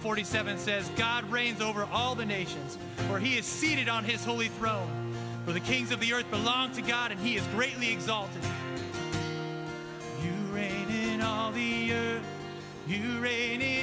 47 says, God reigns over all the nations, for he is seated on his holy throne. For the kings of the earth belong to God, and he is greatly exalted. You reign in all the earth, you reign in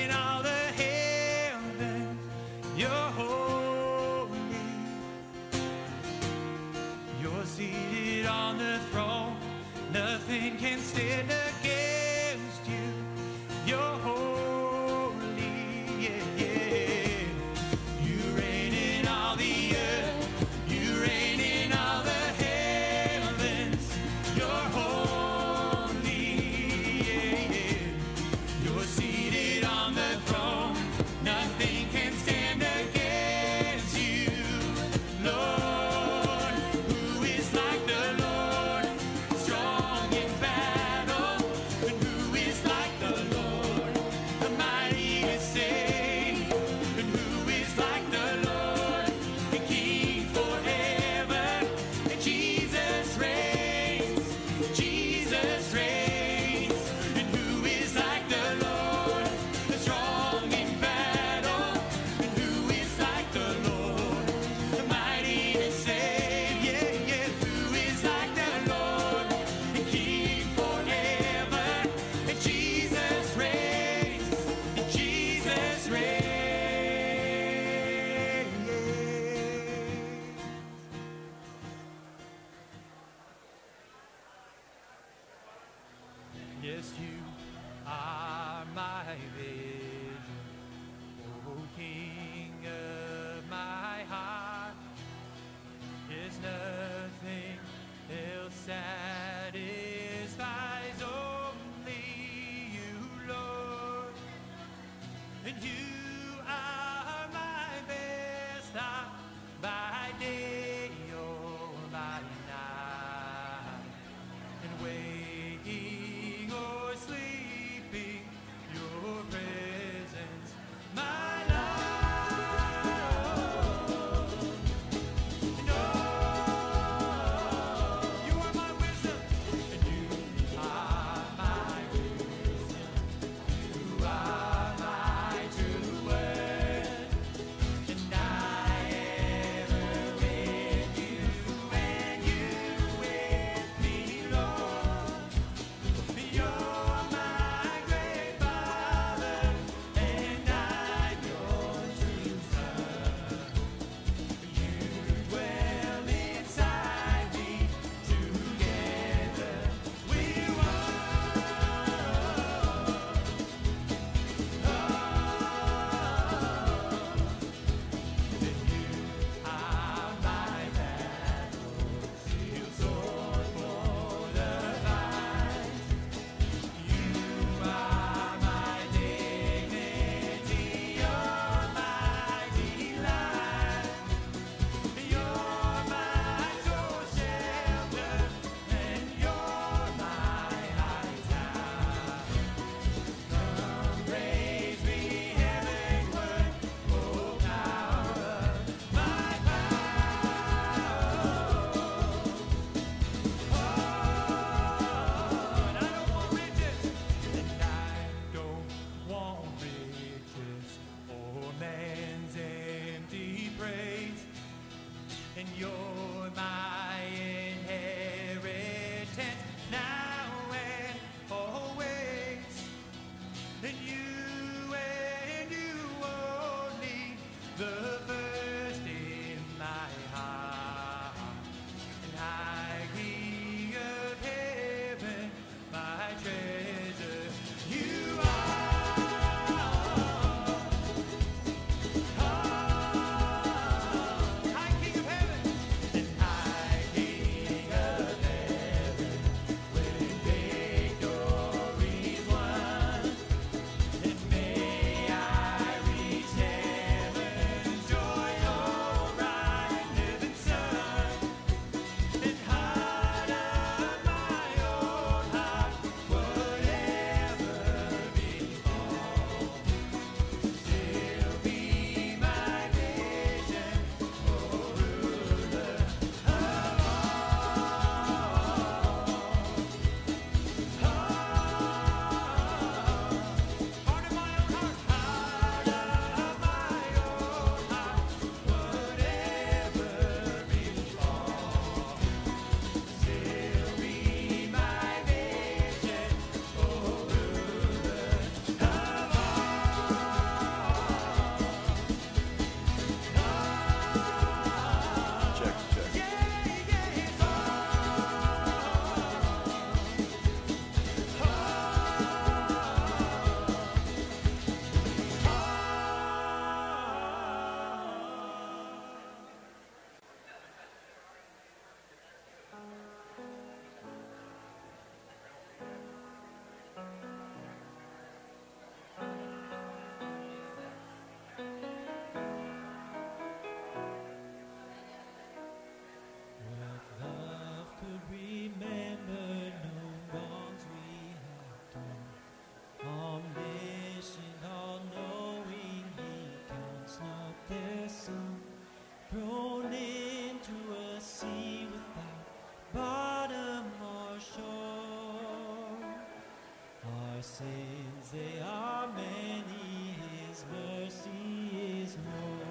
Since they are many, his mercy is more.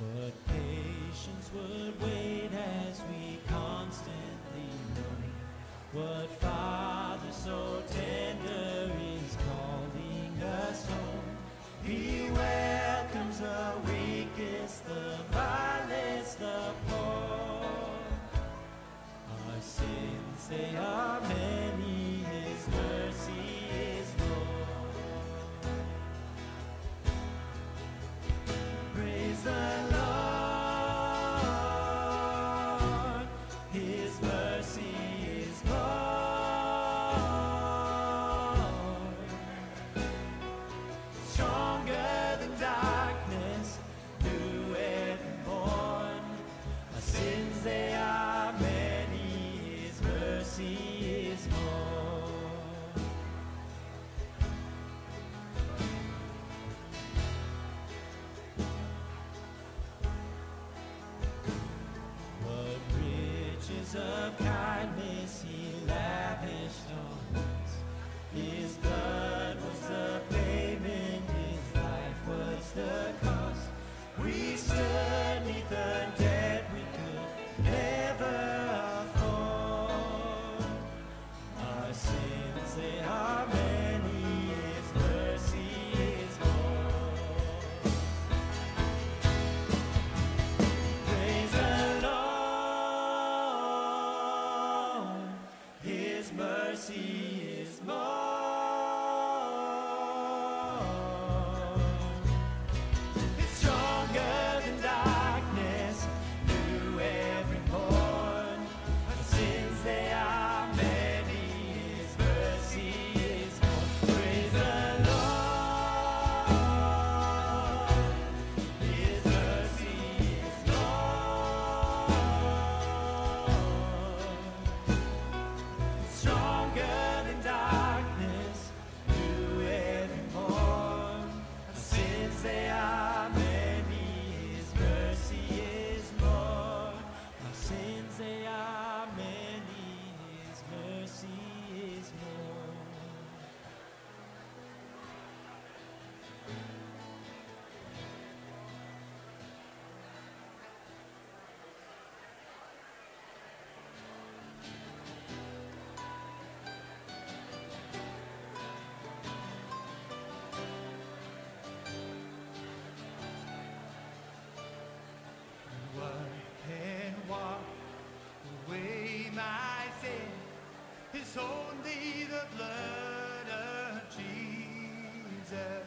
But patience would wait as we constantly know what Father so tender is calling us home. Be Ebenezer.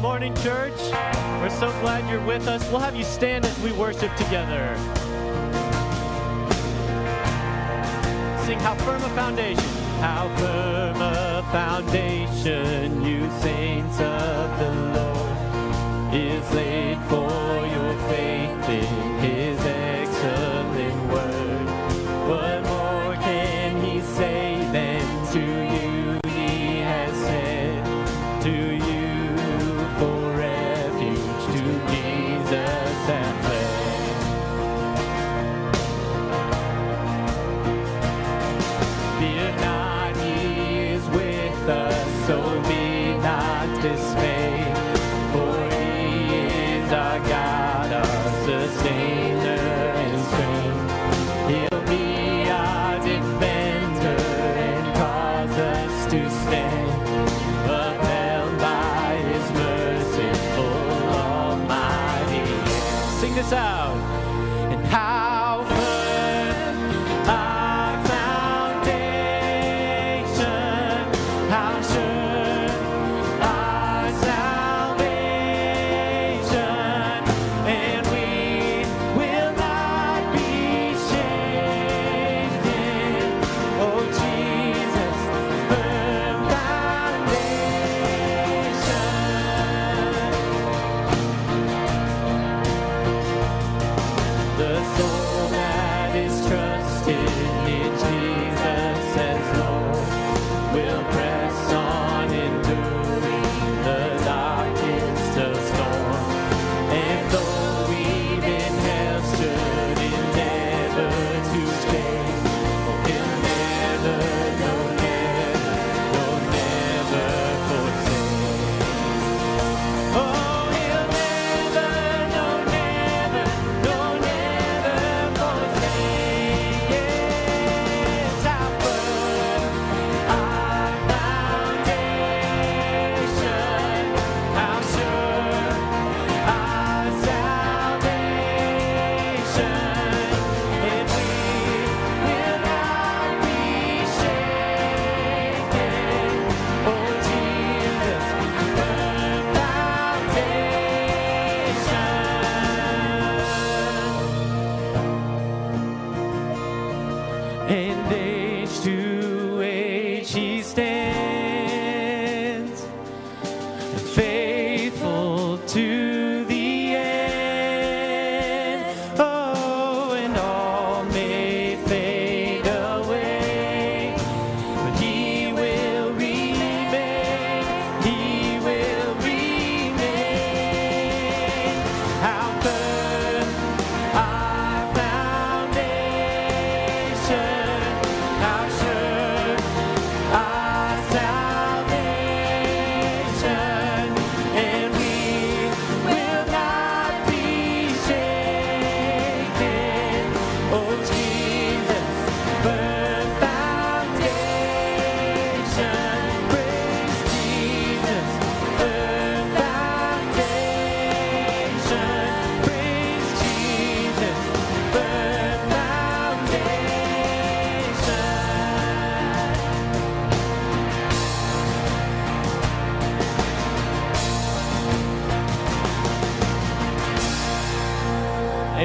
Good morning, church. We're so glad you're with us. We'll have you stand as we worship together. Sing How Firm a Foundation. How firm a foundation, you saints of the Lord, is laid for your faith in his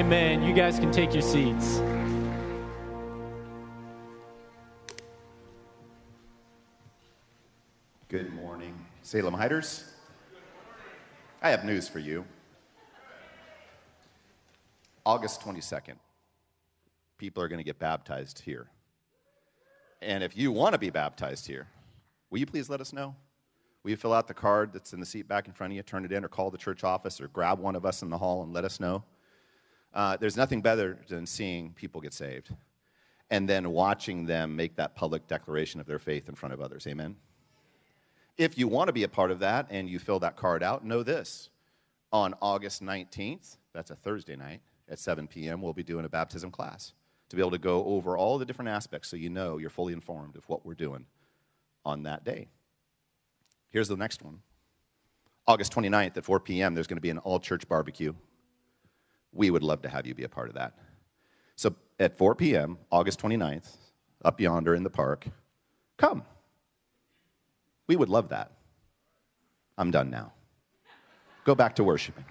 Amen. You guys can take your seats. Good morning, Salem Hiders. I have news for you. August 22nd, people are going to get baptized here. And if you want to be baptized here, will you please let us know? Will you fill out the card that's in the seat back in front of you, turn it in, or call the church office, or grab one of us in the hall and let us know? Uh, there's nothing better than seeing people get saved and then watching them make that public declaration of their faith in front of others. Amen? If you want to be a part of that and you fill that card out, know this. On August 19th, that's a Thursday night, at 7 p.m., we'll be doing a baptism class to be able to go over all the different aspects so you know you're fully informed of what we're doing on that day. Here's the next one August 29th at 4 p.m., there's going to be an all church barbecue we would love to have you be a part of that. So at 4 p.m., August 29th, up yonder in the park, come. We would love that. I'm done now. Go back to worshiping.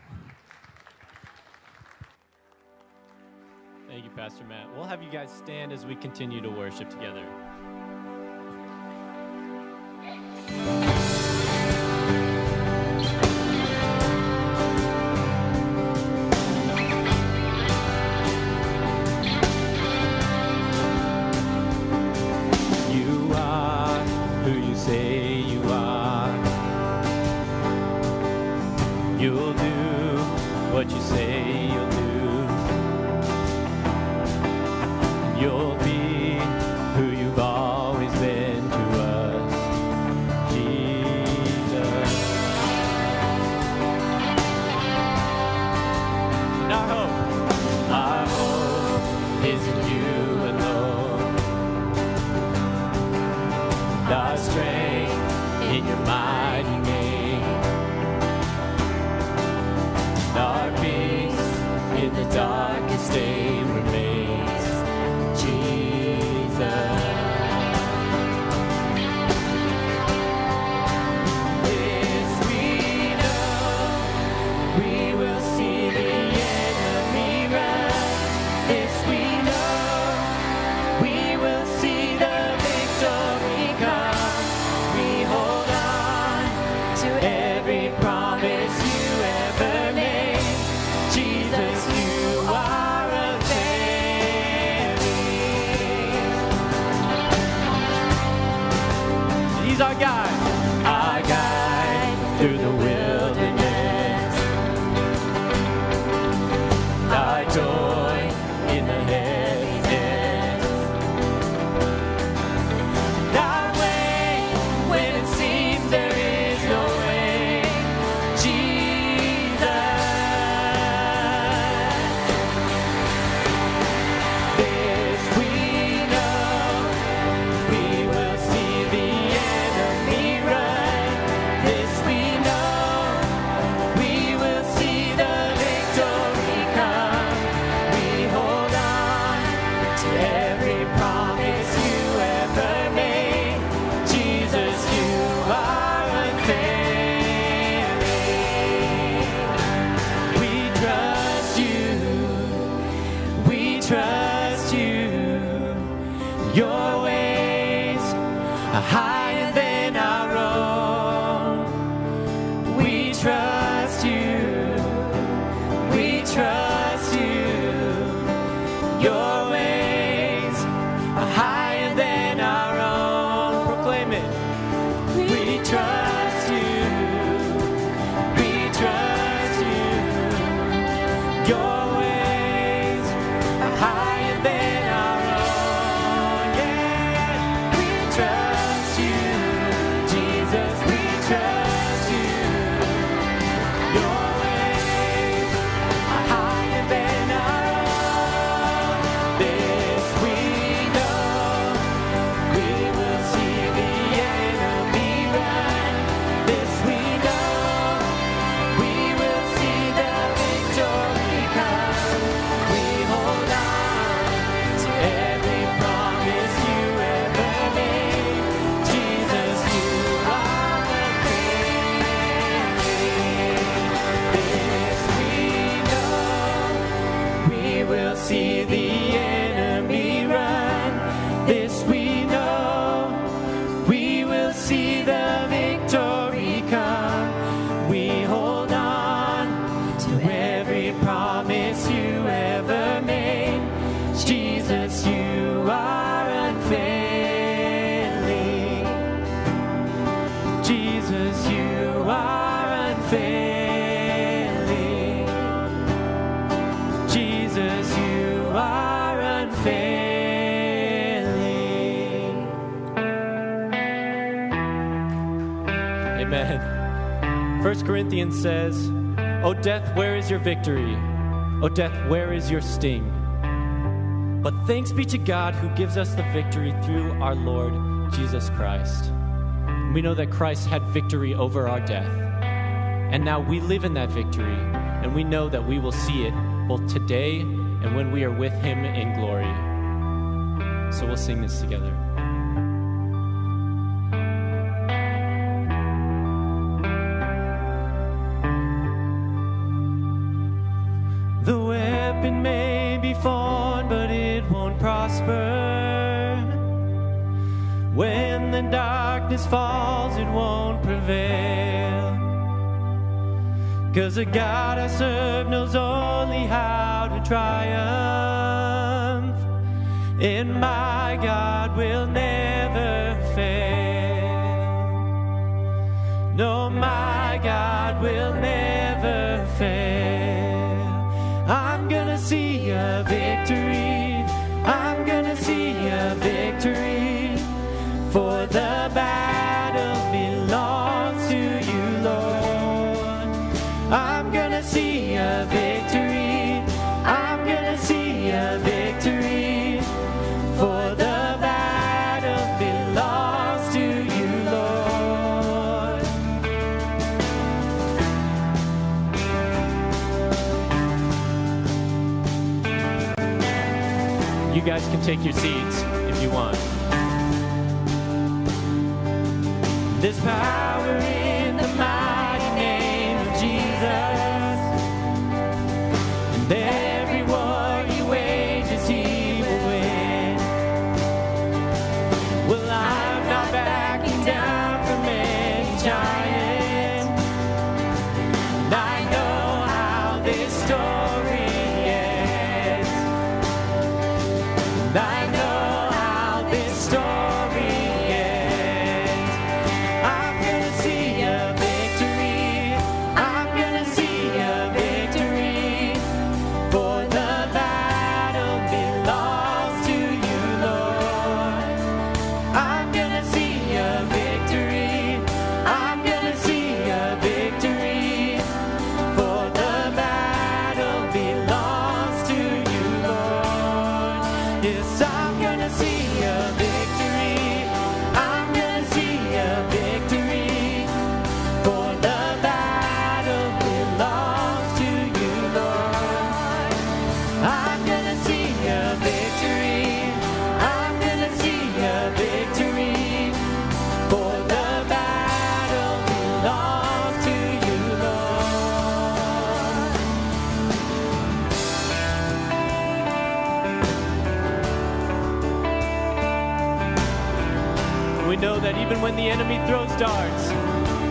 Thank you, Pastor Matt. We'll have you guys stand as we continue to worship together. Says, O death, where is your victory? O death, where is your sting? But thanks be to God who gives us the victory through our Lord Jesus Christ. We know that Christ had victory over our death. And now we live in that victory, and we know that we will see it both today and when we are with Him in glory. So we'll sing this together. Cause the God I serve knows only how to triumph. And my God will never fail. No, my God. take your seats if you want. This power in the mighty name of Jesus. And there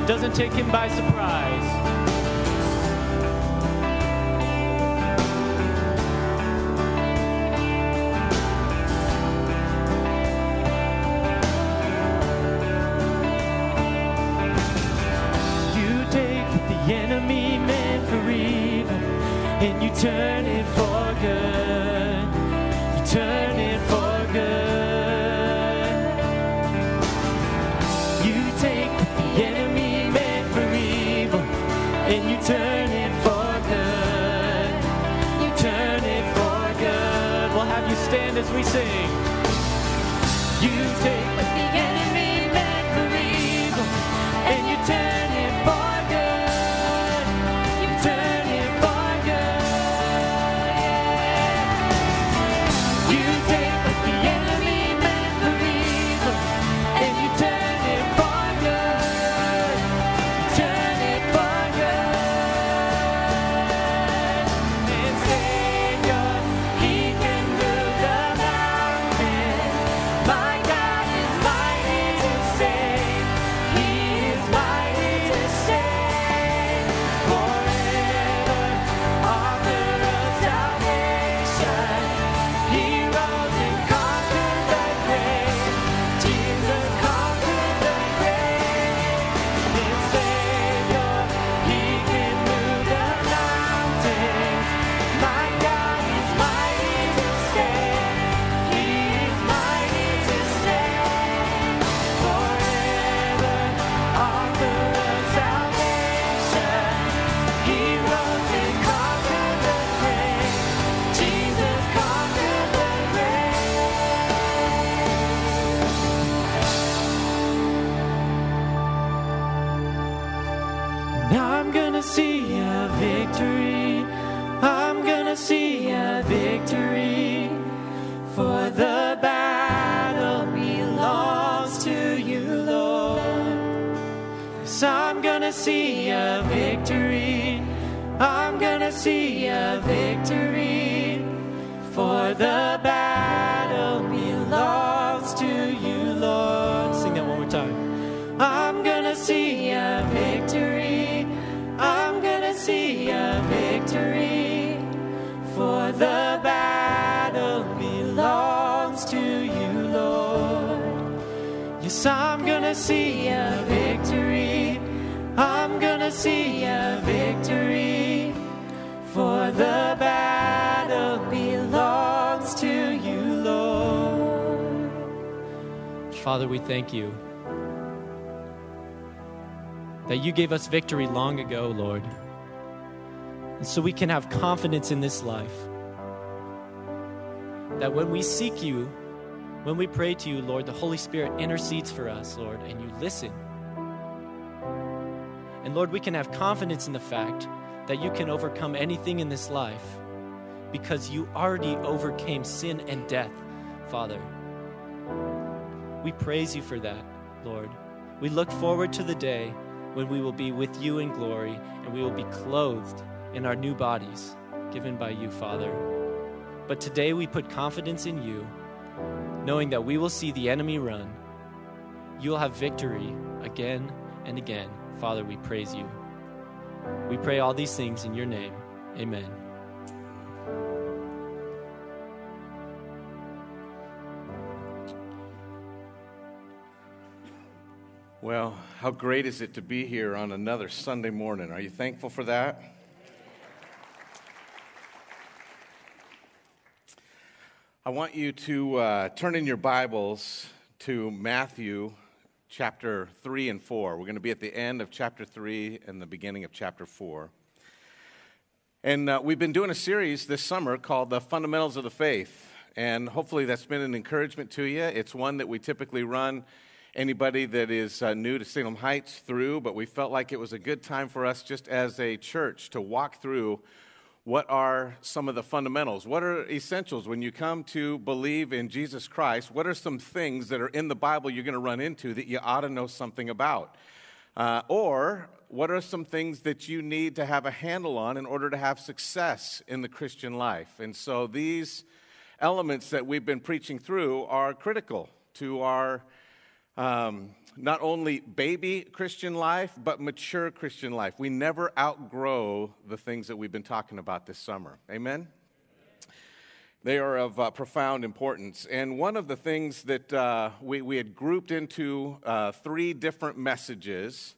doesn't take him by surprise. we sing. You gave us victory long ago, Lord. And so we can have confidence in this life. That when we seek you, when we pray to you, Lord, the Holy Spirit intercedes for us, Lord, and you listen. And Lord, we can have confidence in the fact that you can overcome anything in this life because you already overcame sin and death, Father. We praise you for that, Lord. We look forward to the day when we will be with you in glory and we will be clothed in our new bodies given by you, Father. But today we put confidence in you, knowing that we will see the enemy run. You will have victory again and again. Father, we praise you. We pray all these things in your name. Amen. Well, how great is it to be here on another Sunday morning? Are you thankful for that? I want you to uh, turn in your Bibles to Matthew chapter 3 and 4. We're going to be at the end of chapter 3 and the beginning of chapter 4. And uh, we've been doing a series this summer called The Fundamentals of the Faith. And hopefully that's been an encouragement to you. It's one that we typically run anybody that is uh, new to Salem Heights through, but we felt like it was a good time for us just as a church to walk through what are some of the fundamentals? What are essentials when you come to believe in Jesus Christ? What are some things that are in the Bible you're going to run into that you ought to know something about? Uh, or what are some things that you need to have a handle on in order to have success in the Christian life? And so these elements that we've been preaching through are critical to our um, not only baby Christian life, but mature Christian life. We never outgrow the things that we've been talking about this summer. Amen? They are of uh, profound importance. And one of the things that uh, we, we had grouped into uh, three different messages.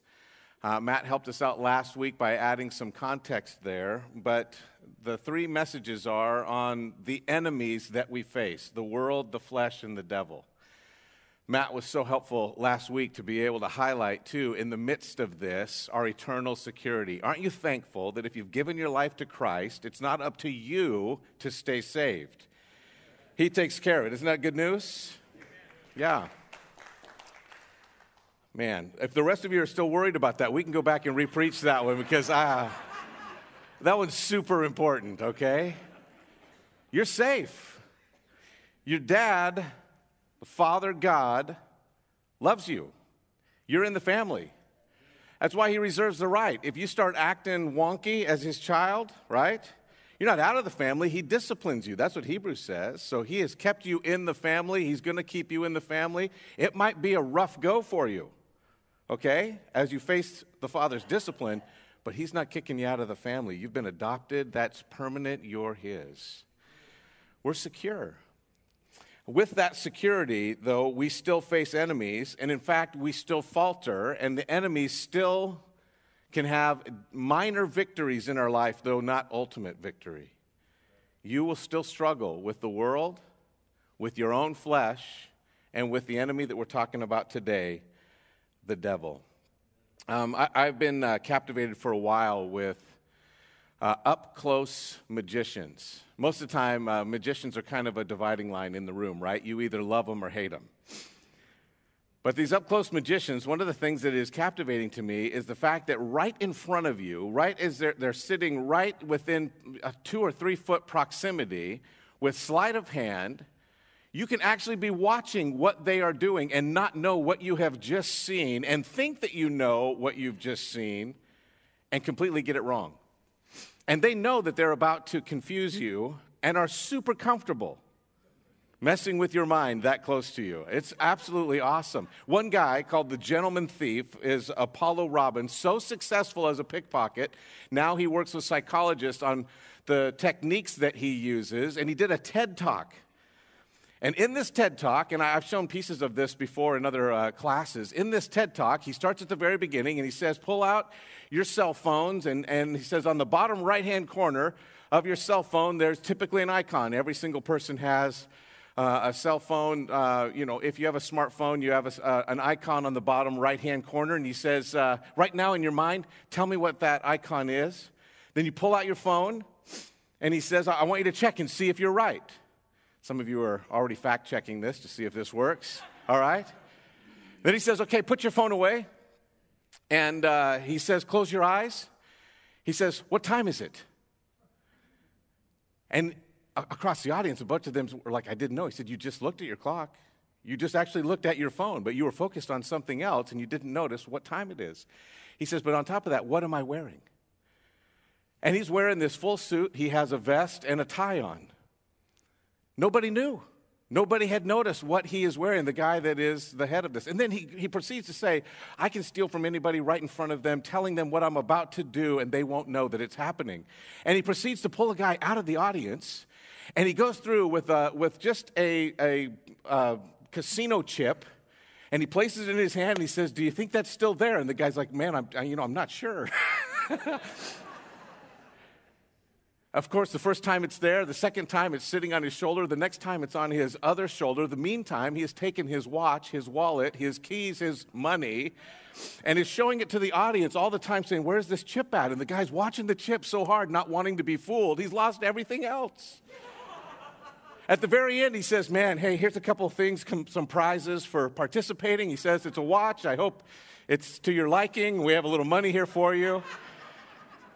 Uh, Matt helped us out last week by adding some context there, but the three messages are on the enemies that we face the world, the flesh, and the devil. Matt was so helpful last week to be able to highlight, too, in the midst of this, our eternal security. Aren't you thankful that if you've given your life to Christ, it's not up to you to stay saved? He takes care of it. Isn't that good news? Yeah. Man, if the rest of you are still worried about that, we can go back and repreach that one because uh, that one's super important, okay? You're safe. Your dad Father God loves you. You're in the family. That's why he reserves the right. If you start acting wonky as his child, right? You're not out of the family. He disciplines you. That's what Hebrews says. So he has kept you in the family. He's going to keep you in the family. It might be a rough go for you, okay, as you face the Father's discipline, but he's not kicking you out of the family. You've been adopted. That's permanent. You're his. We're secure. With that security, though, we still face enemies, and in fact, we still falter, and the enemies still can have minor victories in our life, though not ultimate victory. You will still struggle with the world, with your own flesh, and with the enemy that we're talking about today, the devil. Um, I, have been uh, captivated for a while with uh, up close magicians. Most of the time, uh, magicians are kind of a dividing line in the room, right? You either love them or hate them. But these up close magicians, one of the things that is captivating to me is the fact that right in front of you, right as they're, they're sitting right within a two or three foot proximity, with sleight of hand, You can actually be watching what they are doing and not know what you have just seen and think that you know what you've just seen and completely get it wrong. And they know that they're about to confuse you and are super comfortable messing with your mind that close to you. It's absolutely awesome. One guy called the Gentleman Thief is Apollo Robbins, so successful as a pickpocket. Now he works with psychologists on the techniques that he uses, and he did a TED talk. And in this TED talk, and I've shown pieces of this before in other uh, classes, in this TED talk, he starts at the very beginning and he says, Pull out your cell phones, and, and he says, On the bottom right hand corner of your cell phone, there's typically an icon. Every single person has uh, a cell phone, uh, you know, if you have a smartphone, you have a, uh, an icon on the bottom right hand corner, and he says, uh, right now in your mind, tell me what that icon is. Then you pull out your phone, and he says, I want you to check and see if you're right. Some of you are already fact checking this to see if this works. All right? Then he says, okay, put your phone away. And uh, he says, close your eyes. He says, what time is it? And across the audience, a bunch of them were like, I didn't know. He said, You just looked at your clock. You just actually looked at your phone, but you were focused on something else and you didn't notice what time it is. He says, But on top of that, what am I wearing? And he's wearing this full suit. He has a vest and a tie on. Nobody knew. Nobody had noticed what he is wearing, the guy that is the head of this. And then he, he proceeds to say, I can steal from anybody right in front of them, telling them what I'm about to do, and they won't know that it's happening. And he proceeds to pull a guy out of the audience and he goes through with, uh, with just a, a uh, casino chip and he places it in his hand and he says, Do you think that's still there? And the guy's like, Man, I'm, you know, I'm not sure. of course, the first time it's there, the second time it's sitting on his shoulder, the next time it's on his other shoulder. The meantime, he has taken his watch, his wallet, his keys, his money, and is showing it to the audience all the time, saying, Where's this chip at? And the guy's watching the chip so hard, not wanting to be fooled. He's lost everything else. At the very end, he says, Man, hey, here's a couple of things, some prizes for participating. He says, It's a watch. I hope it's to your liking. We have a little money here for you.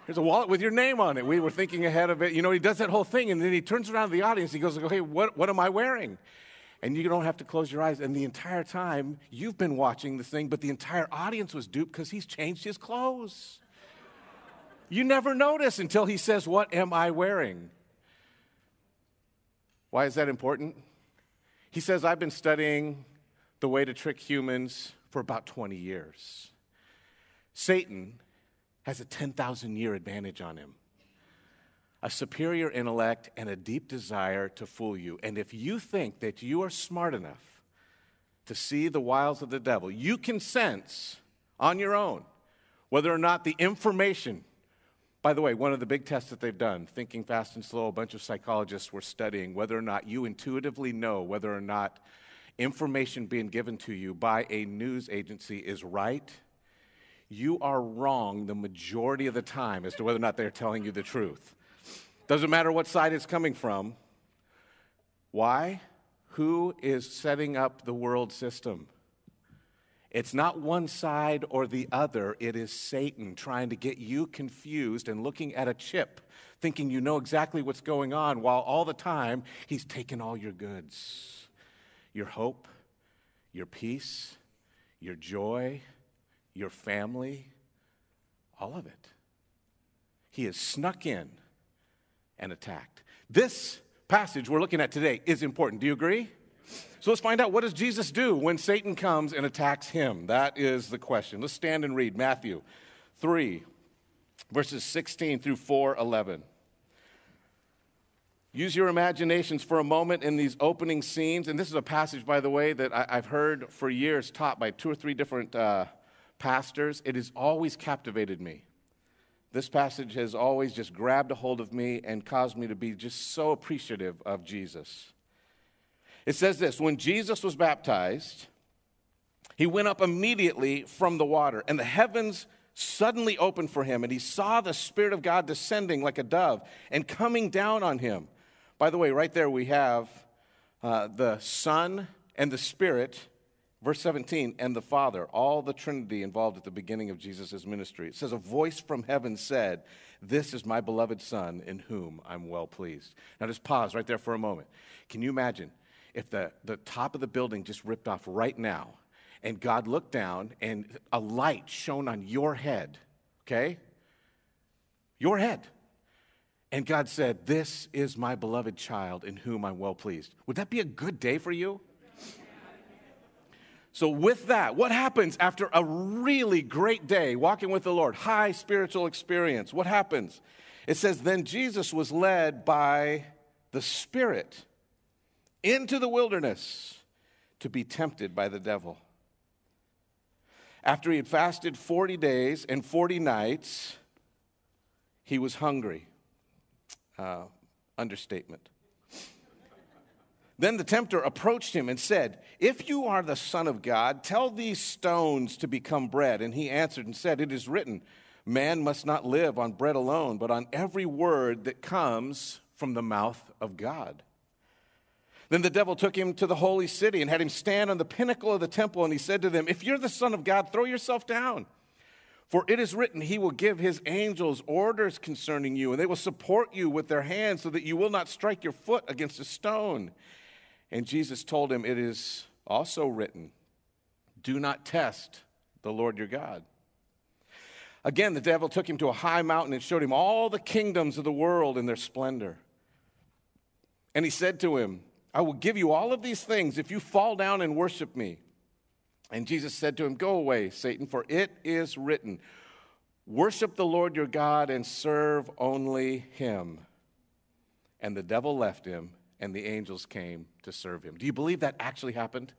Here's a wallet with your name on it. We were thinking ahead of it. You know, he does that whole thing, and then he turns around to the audience. He goes, Hey, what, what am I wearing? And you don't have to close your eyes. And the entire time, you've been watching the thing, but the entire audience was duped because he's changed his clothes. You never notice until he says, What am I wearing? Why is that important? He says, I've been studying the way to trick humans for about 20 years. Satan has a 10,000 year advantage on him a superior intellect and a deep desire to fool you. And if you think that you are smart enough to see the wiles of the devil, you can sense on your own whether or not the information by the way, one of the big tests that they've done, Thinking Fast and Slow, a bunch of psychologists were studying whether or not you intuitively know whether or not information being given to you by a news agency is right. You are wrong the majority of the time as to whether or not they're telling you the truth. Doesn't matter what side it's coming from. Why? Who is setting up the world system? It's not one side or the other, it is Satan trying to get you confused and looking at a chip, thinking you know exactly what's going on, while all the time he's taken all your goods your hope, your peace, your joy, your family, all of it. He has snuck in and attacked. This passage we're looking at today is important. Do you agree? So let's find out what does Jesus do when Satan comes and attacks him? That is the question. Let's stand and read Matthew 3 verses 16 through 4:11. Use your imaginations for a moment in these opening scenes. And this is a passage, by the way, that I, have heard for years taught by two or three different uh, pastors. It has always captivated me. This passage has always just grabbed a hold of me and caused me to be just so appreciative of Jesus. It says this When Jesus was baptized, he went up immediately from the water, and the heavens suddenly opened for him, and he saw the Spirit of God descending like a dove and coming down on him. By the way, right there we have uh, the Son and the Spirit, verse 17, and the Father, all the Trinity involved at the beginning of Jesus' ministry. It says, A voice from heaven said, This is my beloved Son, in whom I'm well pleased. Now just pause right there for a moment. Can you imagine? if the, the top of the building just ripped off right now and God looked down and a light shone on your head, okay? Your head. And God said, This is my beloved child in whom I'm well pleased. Would that be a good day for you? So, with that, what happens after a really great day walking with the Lord, high spiritual experience? What happens? It says, Then Jesus was led by the Spirit into the wilderness to be tempted by the devil. After he had fasted 40 days and 40 nights, he was hungry. Uh, understatement. Then the tempter approached him and said, If you are the Son of God, tell these stones to become bread. And he answered and said, It is written, Man must not live on bread alone, but on every word that comes from the mouth of God. Then the devil took him to the holy city and had him stand on the pinnacle of the temple. And he said to them, If you're the Son of God, throw yourself down. For it is written, He will give His angels orders concerning you, and they will support you with their hands so that you will not strike your foot against a stone. And Jesus told him, It is also written, Do not test the Lord your God. Again, the devil took him to a high mountain and showed him all the kingdoms of the world in their splendor. And he said to him, I will give you all of these things if you fall down and worship me. And Jesus said to him, Go away, Satan, for it is written, Worship the Lord your God and serve only him. And the devil left him and the angels came to serve him. Do you believe that actually happened?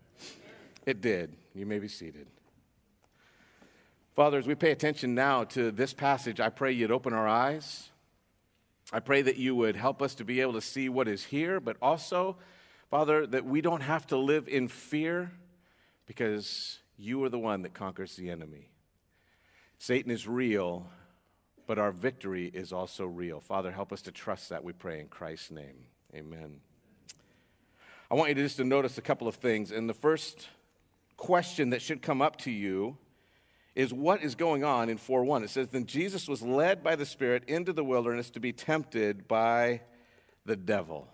It did. You may be seated. Father, as we pay attention now to this passage, I pray you'd open our eyes. I pray that you would help us to be able to see what is here, but also, Father, that we don't have to live in fear because you are the one that conquers the enemy. Satan is real, but our victory is also real. Father, help us to trust that, we pray in Christ's name. Amen. I want you to just to notice a couple of things. And the first question that should come up to you is what is going on in 4:1. It says, Then Jesus was led by the Spirit into the wilderness to be tempted by the devil.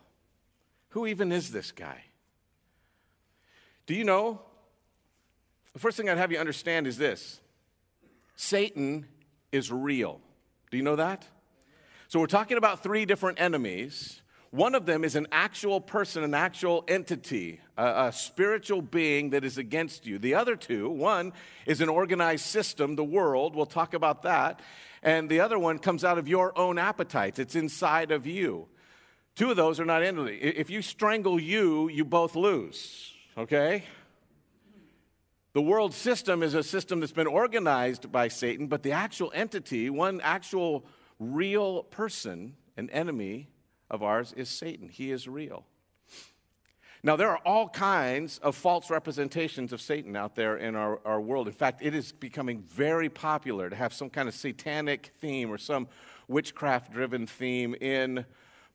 Who even is this guy? Do you know? The first thing I'd have you understand is this Satan is real. Do you know that? So we're talking about three different enemies. One of them is an actual person, an actual entity, a, a, spiritual being that is against you. The other two, one is an organized system, the world, we'll talk about that. And the other one comes out of your own appetites, it's inside of you. Two of those are not ending. If you strangle you, you both lose, okay? The world system is a system that's been organized by Satan, but the actual entity, one actual real person, an enemy, of ours is Satan. He is real. Now, there are all kinds of false representations of Satan out there in our, our world. In fact, it is becoming very popular to have some kind of satanic theme or some witchcraft driven theme in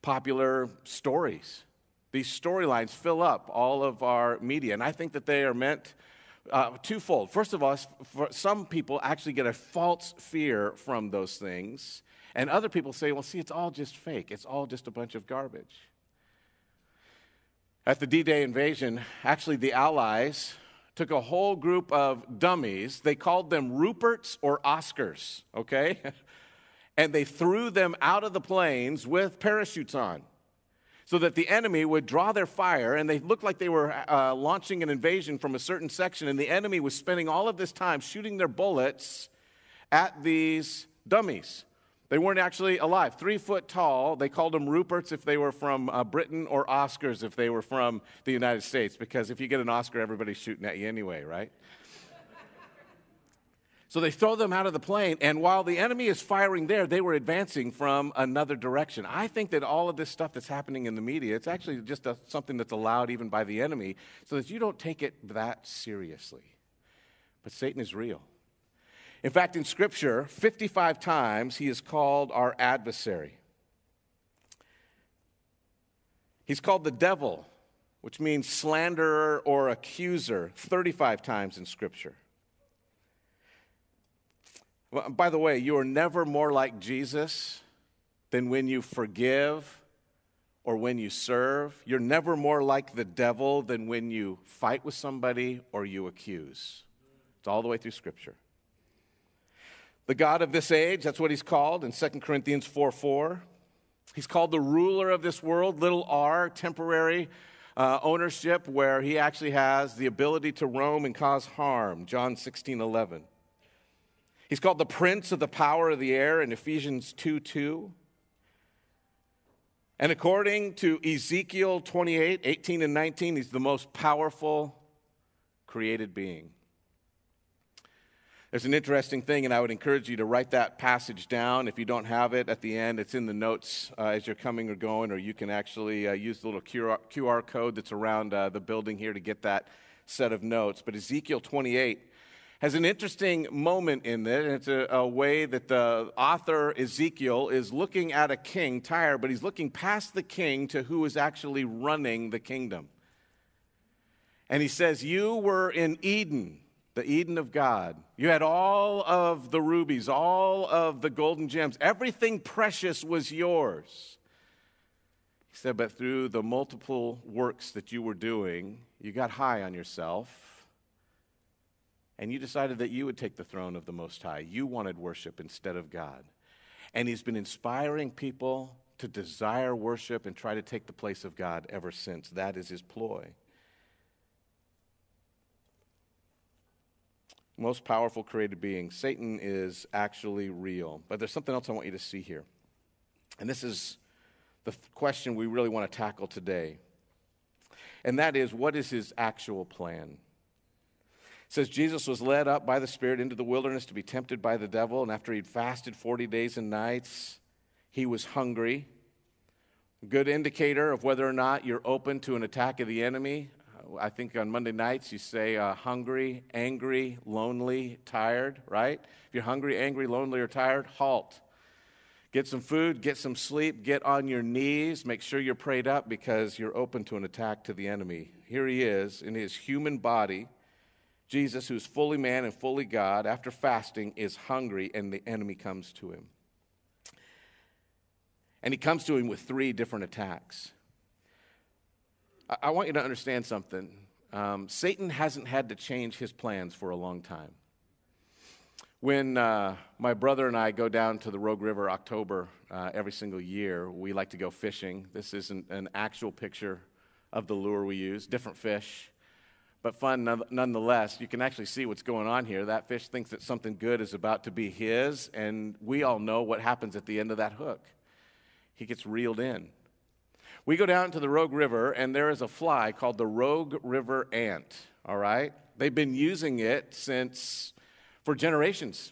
popular stories. These storylines fill up all of our media, and I think that they are meant uh, twofold. First of all, some people actually get a false fear from those things and other people say, well, see, it's all just fake, it's all just a bunch of garbage. At the D Day invasion, actually, the Allies took a whole group of dummies. They called them Ruperts or Oscars, okay? and they threw them out of the planes with parachutes on so that the enemy would draw their fire and they looked like they were uh, launching an invasion from a certain section and the enemy was spending all of this time shooting their bullets at these dummies they weren't actually alive. Three foot tall. They called them Ruperts if they were from uh, Britain or Oscars if they were from the United States, because if you get an Oscar, everybody's shooting at you anyway, right? so they throw them out of the plane, and while the enemy is firing there, they were advancing from another direction. I think that all of this stuff that's happening in the media, it's actually just a, something that's allowed even by the enemy so that you don't take it that seriously. But Satan is real. In fact, in Scripture, 55 times he is called our adversary. He's called the devil, which means slanderer or accuser, 35 times in Scripture. Well, by the way, you are never more like Jesus than when you forgive or when you serve. You're never more like the devil than when you fight with somebody or you accuse. It's all the way through Scripture. The God of this age, that's what he's called in 2 Corinthians 4 4. He's called the ruler of this world, little r, temporary uh, ownership, where he actually has the ability to roam and cause harm, John 16 11. He's called the prince of the power of the air in Ephesians 2 2. And according to Ezekiel 28 18 and 19, he's the most powerful created being. There's an interesting thing, and I would encourage you to write that passage down. If you don't have it at the end, it's in the notes uh, as you're coming or going, or you can actually uh, use the little QR, QR, code that's around uh, the building here to get that set of notes. But Ezekiel 28 has an interesting moment in it, and it's a, a way that the author Ezekiel is looking at a king, Tyre, but he's looking past the king to who is actually running the kingdom. And he says, You were in Eden the Eden of God. You had all of the rubies, all of the golden gems. Everything precious was yours. He said, but through the multiple works that you were doing, you got high on yourself and you decided that you would take the throne of the Most High. You wanted worship instead of God. And He's been inspiring people to desire worship and try to take the place of God ever since. That is His ploy. Most powerful created being. Satan is actually real. But there's something else I want you to see here. And this is the question we really want to tackle today. And that is what is his actual plan? It says Jesus was led up by the Spirit into the wilderness to be tempted by the devil, and after he'd fasted 40 days and nights, he was hungry. Good indicator of whether or not you're open to an attack of the enemy. I think on Monday nights you say uh, hungry, angry, lonely, tired, right? If you're hungry, angry, lonely, or tired, halt. Get some food, get some sleep, get on your knees, make sure you're prayed up because you're open to an attack to the enemy. Here he is in his human body. Jesus, who's fully man and fully God, after fasting, is hungry, and the enemy comes to him. And he comes to him with three different attacks. I want you to understand something. Um, Satan hasn't had to change his plans for a long time. When uh, my brother and I go down to the Rogue River October uh, every single year, we like to go fishing. This isn't an, actual picture of the lure we use, different fish, but fun nonetheless. You can actually see what's going on here. That fish thinks that something good is about to be his, and we all know what happens at the end of that hook. He gets reeled in. We go down to the Rogue River, and there is a fly called the Rogue River ant, all right? They've been using it since for generations.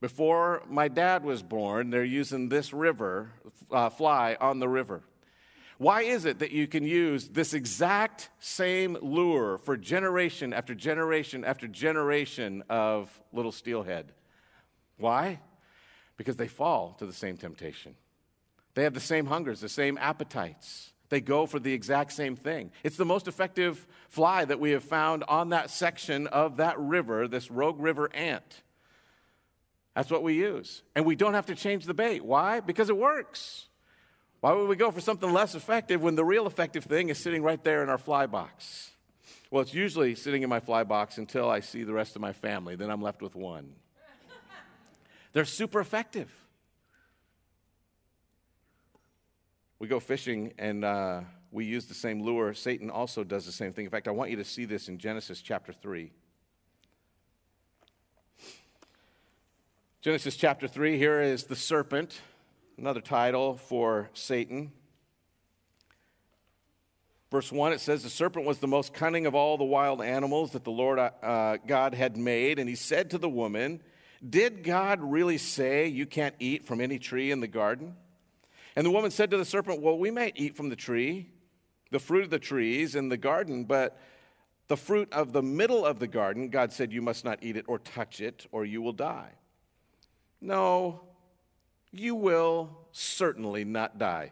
Before my dad was born, they're using this river uh, fly on the river. Why is it that you can use this exact same lure for generation after generation after generation of little steelhead? Why? Because they fall to the same temptation. They have the same hungers, the same appetites. They go for the exact same thing. It's the most effective fly that we have found on that section of that river, this rogue river ant. That's what we use. And we don't have to change the bait. Why? Because it works. Why would we go for something less effective when the real effective thing is sitting right there in our fly box? Well, it's usually sitting in my fly box until I see the rest of my family. Then I'm left with one. They're super effective. We go fishing and uh, we use the same lure. Satan also does the same thing. In fact, I want you to see this in Genesis chapter 3. Genesis chapter 3, here is the serpent, another title for Satan. Verse 1, it says, The serpent was the most cunning of all the wild animals that the Lord uh, God had made. And he said to the woman, Did God really say you can't eat from any tree in the garden? And the woman said to the serpent, Well, we may eat from the tree, the fruit of the trees in the garden, but the fruit of the middle of the garden, God said, You must not eat it or touch it, or you will die. No, you will certainly not die,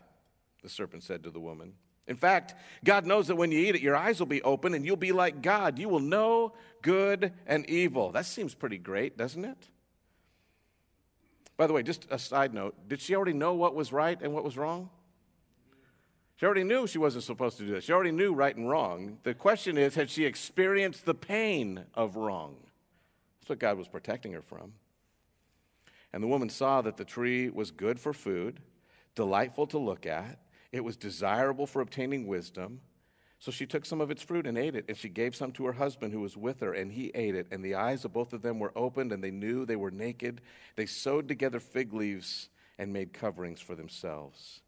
the serpent said to the woman. In fact, God knows that when you eat it, your eyes will be open and you'll be like God. You will know good and evil. That seems pretty great, doesn't it? By the way, just a side note did she already know what was right and what was wrong? She already knew she wasn't supposed to do that. She already knew right and wrong. The question is, had she experienced the pain of wrong? That's what God was protecting her from. And the woman saw that the tree was good for food, delightful to look at, it was desirable for obtaining wisdom. So she took some of its fruit and ate it, and she gave some to her husband who was with her, and he ate it. And the eyes of both of them were opened, and they knew they were naked. They sewed together fig leaves and made coverings for themselves.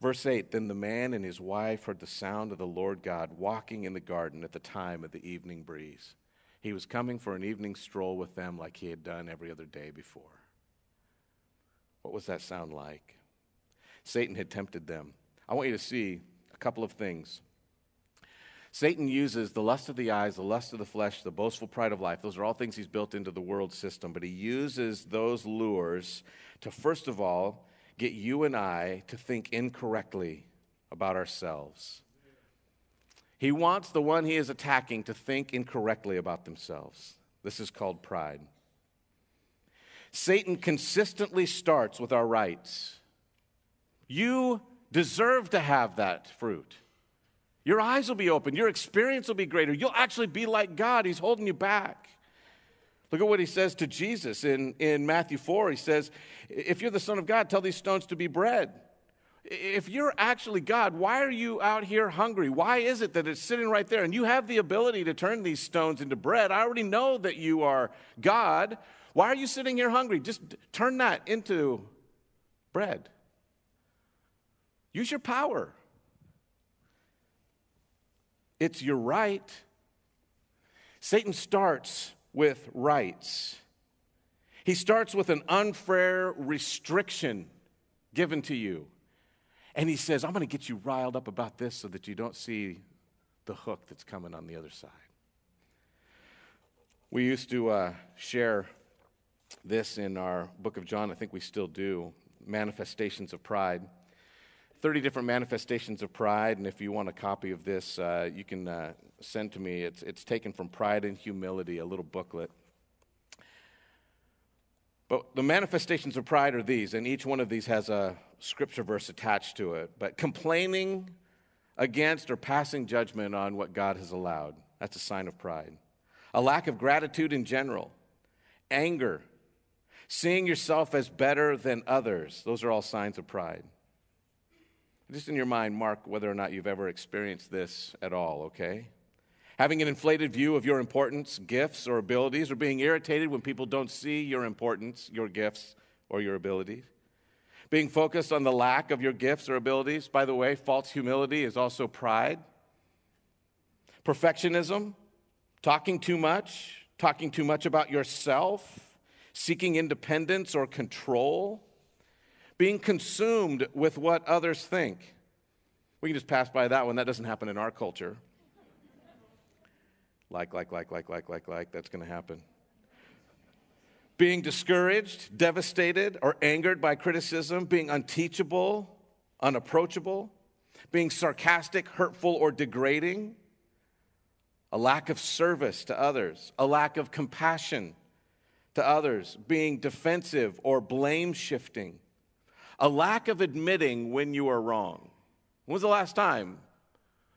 Verse 8 Then the man and his wife heard the sound of the Lord God walking in the garden at the time of the evening breeze. He was coming for an evening stroll with them like he had done every other day before. What was that sound like? Satan had tempted them. I want you to see a couple of things. Satan uses the lust of the eyes, the lust of the flesh, the boastful pride of life. Those are all things he's built into the world system, but he uses those lures to, first of all, get you and I to think incorrectly about ourselves. He wants the one he is attacking to think incorrectly about themselves. This is called pride. Satan consistently starts with our rights. You deserve to have that fruit. Your eyes will be open. Your experience will be greater. You'll actually be like God. He's holding you back. Look at what he says to Jesus in, in Matthew 4. He says, If you're the Son of God, tell these stones to be bread. If you're actually God, why are you out here hungry? Why is it that it's sitting right there and you have the ability to turn these stones into bread? I already know that you are God. Why are you sitting here hungry? Just turn that into bread. Use your power. It's your right. Satan starts with rights. He starts with an unfair restriction given to you. And he says, I'm going to get you riled up about this so that you don't see the hook that's coming on the other side. We used to uh, share this in our book of John. I think we still do manifestations of pride. 30 different manifestations of pride, and if you want a copy of this, uh, you can uh, send to me. It's, it's taken from Pride and Humility, a little booklet. But the manifestations of pride are these, and each one of these has a scripture verse attached to it. But complaining against or passing judgment on what God has allowed, that's a sign of pride. A lack of gratitude in general, anger, seeing yourself as better than others, those are all signs of pride. Just in your mind, mark whether or not you've ever experienced this at all, okay? Having an inflated view of your importance, gifts, or abilities, or being irritated when people don't see your importance, your gifts, or your abilities. Being focused on the lack of your gifts or abilities. By the way, false humility is also pride. Perfectionism, talking too much, talking too much about yourself, seeking independence or control being consumed with what others think. We can just pass by that one. That doesn't happen in our culture. Like, like, like, like, like, like, like, that's going to happen. Being discouraged, devastated, or angered by criticism, being unteachable, unapproachable, being sarcastic, hurtful, or degrading, a lack of service to others, a lack of compassion to others, being defensive or blame shifting a lack of admitting when you are wrong. When was the last time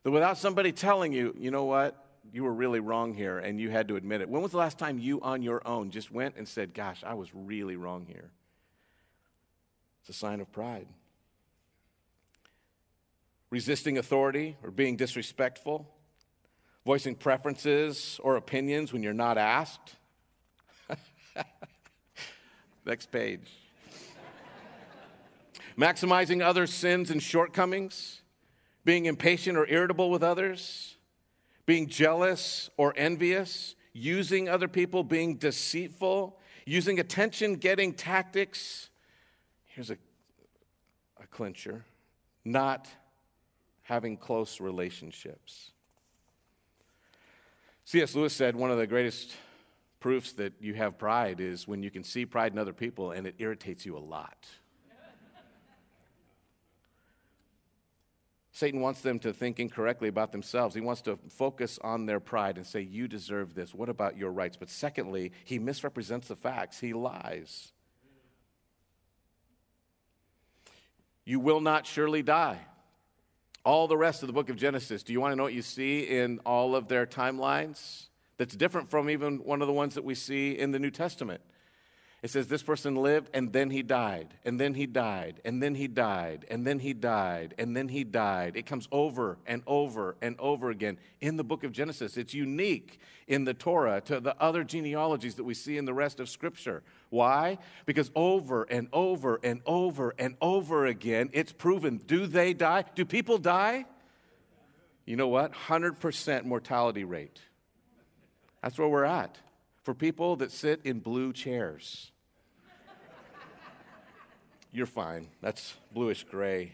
that without somebody telling you, you know what, you were really wrong here and you had to admit it? When was the last time you on your own just went and said, gosh, I was really wrong here? It's a sign of pride. Resisting authority or being disrespectful, voicing preferences or opinions when you're not asked. Next page maximizing others' sins and shortcomings, being impatient or irritable with others, being jealous or envious, using other people, being deceitful, using attention getting tactics. Here's a, a clincher not having close relationships. C.S. Lewis said one of the greatest proofs that you have pride is when you can see pride in other people and it irritates you a lot. Satan wants them to think incorrectly about themselves. He wants to focus on their pride and say, You deserve this. What about your rights? But secondly, he misrepresents the facts, he lies. You will not surely die. All the rest of the book of Genesis, do you want to know what you see in all of their timelines? That's different from even one of the ones that we see in the New Testament. It says this person lived and then he died, and then he died, and then he died, and then he died, and then he died. It comes over and over and over again in the book of Genesis. It's unique in the Torah to the other genealogies that we see in the rest of Scripture. Why? Because over and over and over and over again, it's proven do they die? Do people die? You know what? 100% mortality rate. That's where we're at for people that sit in blue chairs. You're fine. That's bluish gray.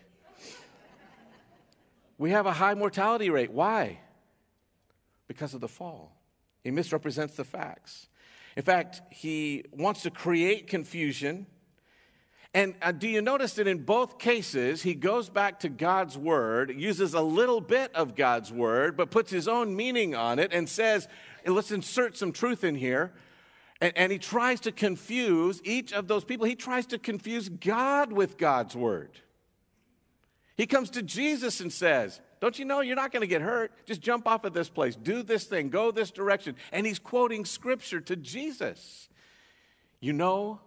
We have a high mortality rate. Why? Because of the fall. He misrepresents the facts. In fact, he wants to create confusion. And uh, do you notice that in both cases, he goes back to God's word, uses a little bit of God's word, but puts his own meaning on it and says, let's insert some truth in here. And, and he tries to confuse each of those people. He tries to confuse God with God's word. He comes to Jesus and says, Don't you know you're not going to get hurt? Just jump off of this place, do this thing, go this direction. And he's quoting scripture to Jesus. You know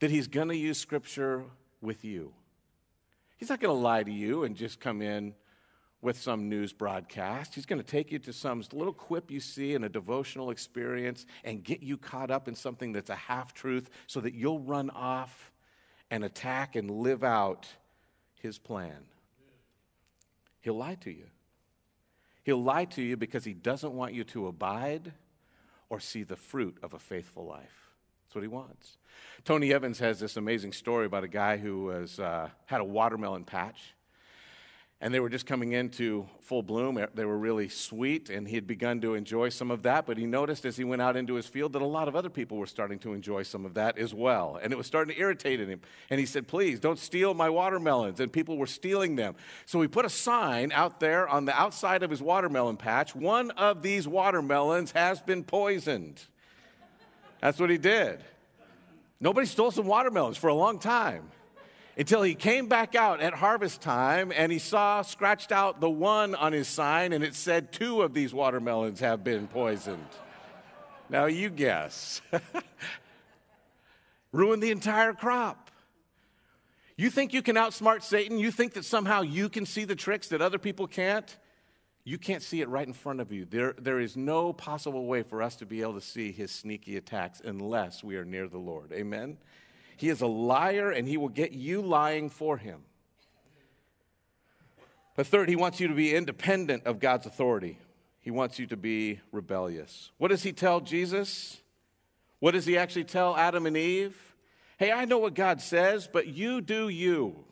that he's going to use scripture with you. He's not going to lie to you and just come in with some news broadcast. He's going to take you to some little quip you see in a devotional experience and get you caught up in something that's a half truth so that you'll run off and attack and live out his plan. He'll lie to you. He'll lie to you because he doesn't want you to abide or see the fruit of a faithful life. That's what he wants. Tony Evans has this amazing story about a guy who was, uh, had a watermelon patch and they were just coming into full bloom. They were really sweet, and he had begun to enjoy some of that. But he noticed as he went out into his field that a lot of other people were starting to enjoy some of that as well. And it was starting to irritate him. And he said, Please don't steal my watermelons. And people were stealing them. So he put a sign out there on the outside of his watermelon patch one of these watermelons has been poisoned. That's what he did. Nobody stole some watermelons for a long time until he came back out at harvest time and he saw scratched out the one on his sign and it said two of these watermelons have been poisoned. Now you guess. Ruined the entire crop. You think you can outsmart Satan? You think that somehow you can see the tricks that other people can't? You can't see it right in front of you. There, there is no possible way for us to be able to see his sneaky attacks unless we are near the Lord. Amen? He is a liar and he will get you lying for him. But third, he wants you to be independent of God's authority. He wants you to be rebellious. What does he tell Jesus? What does he actually tell Adam and Eve? Hey, I know what God says, but you do you.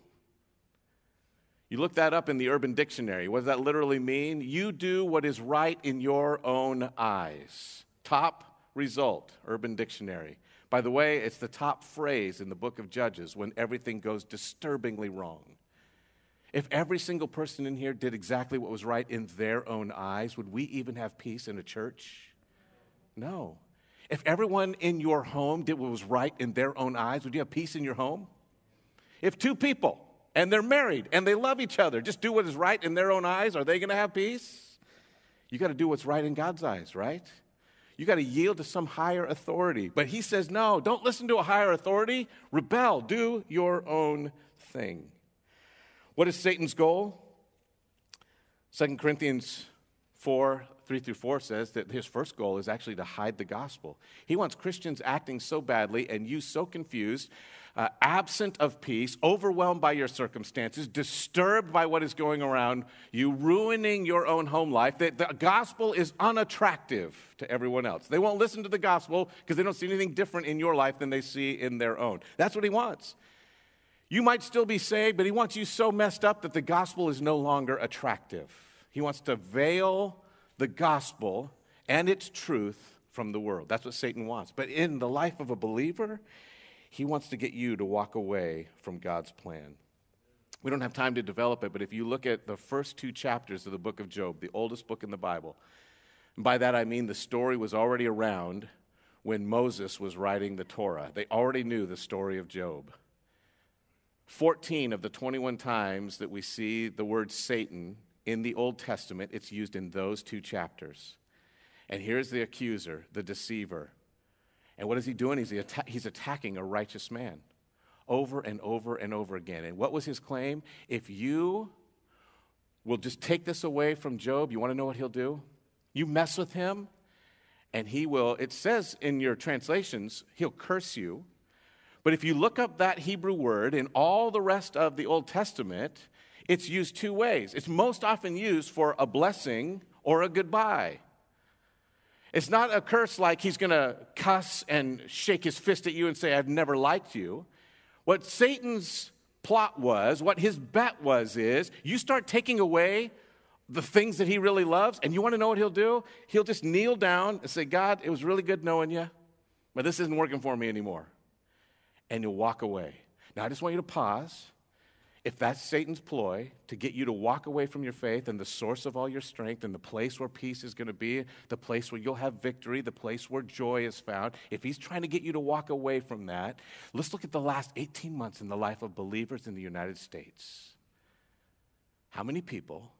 You look that up in the Urban Dictionary. What does that literally mean? You do what is right in your own eyes. Top result, Urban Dictionary. By the way, it's the top phrase in the book of Judges when everything goes disturbingly wrong. If every single person in here did exactly what was right in their own eyes, would we even have peace in a church? No. If everyone in your home did what was right in their own eyes, would you have peace in your home? If two people and they're married and they love each other just do what is right in their own eyes, are they going to have peace? You got to do what's right in God's eyes, right? You got to yield to some higher authority. But he says, no, don't listen to a higher authority. Rebel. Do your own thing. What is Satan's goal? 2 Corinthians 4 3 through 4 says that his first goal is actually to hide the gospel. He wants Christians acting so badly and you so confused uh, absent of peace, overwhelmed by your circumstances, disturbed by what is going around you, ruining your own home life, the gospel is unattractive to everyone else. They won't listen to the gospel because they don't see anything different in your life than they see in their own. That's what he wants. You might still be saved, but he wants you so messed up that the gospel is no longer attractive. He wants to veil the gospel and its truth from the world. That's what Satan wants. But in the life of a believer, he wants to get you to walk away from God's plan. We don't have time to develop it, but if you look at the first two chapters of the book of Job, the oldest book in the Bible, by that I mean the story was already around when Moses was writing the Torah. They already knew the story of Job. 14 of the 21 times that we see the word Satan in the Old Testament, it's used in those two chapters. And here's the accuser, the deceiver. And what is he doing? He's, atta- he's attacking a righteous man over and over and over again. And what was his claim? If you will just take this away from Job, you want to know what he'll do? You mess with him, and he will, it says in your translations, he'll curse you. But if you look up that Hebrew word in all the rest of the Old Testament, it's used two ways. It's most often used for a blessing or a goodbye. It's not a curse like he's going to cuss and shake his fist at you and say, I've never liked you. What Satan's plot was, what his bet was, is you start taking away the things that he really loves, and you want to know what he'll do? He'll just kneel down and say, God, it was really good knowing you, but this isn't working for me anymore. And you'll walk away. Now, I just want you to pause if that's Satan's ploy to get you to walk away from your faith and the source of all your strength and the place where peace is going to be, the place where you'll have victory, the place where joy is found, if he's trying to get you to walk away from that, let's look at the last 18 months in the life of believers in the United States. How many people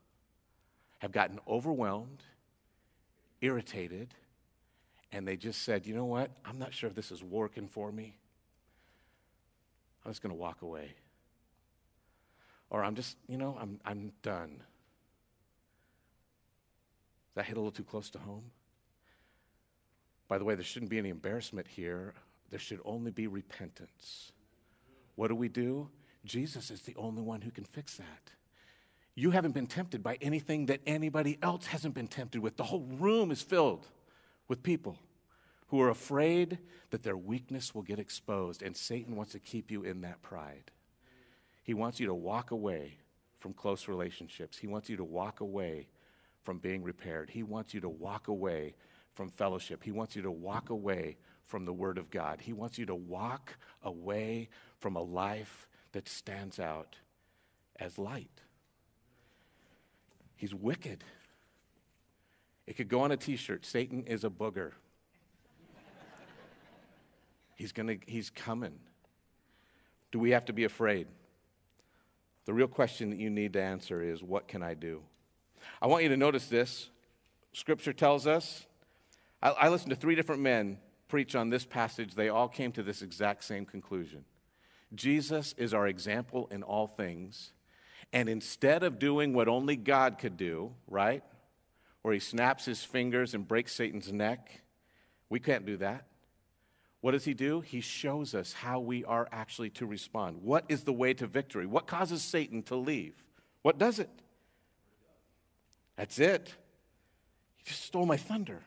have gotten overwhelmed, irritated, and they just said, you know what? I'm not sure if this is working for me. I'm just going to walk away or I'm just, you know, I'm, I'm done. Does that hit a little too close to home? By the way, there shouldn't be any embarrassment here. There should only be repentance. What do we do? Jesus is the only one who can fix that. You haven't been tempted by anything that anybody else hasn't been tempted with. The whole room is filled with people who are afraid that their weakness will get exposed, and Satan wants to keep you in that pride. He wants you to walk away from close relationships. He wants you to walk away from being repaired. He wants you to walk away from fellowship. He wants you to walk away from the Word of God. He wants you to walk away from a life that stands out as light. He's wicked. It could go on a t shirt Satan is a booger. he's, gonna, he's coming. Do we have to be afraid? The real question that you need to answer is what can I do? I want you to notice this. Scripture tells us, I, I listened to three different men preach on this passage. They all came to this exact same conclusion. Jesus is our example in all things. And instead of doing what only God could do, right? Where he snaps his fingers and breaks Satan's neck, we can't do that. What does he do? He shows us how we are actually to respond. What is the way to victory? What causes Satan to leave? What does it? That's it. He just stole my thunder.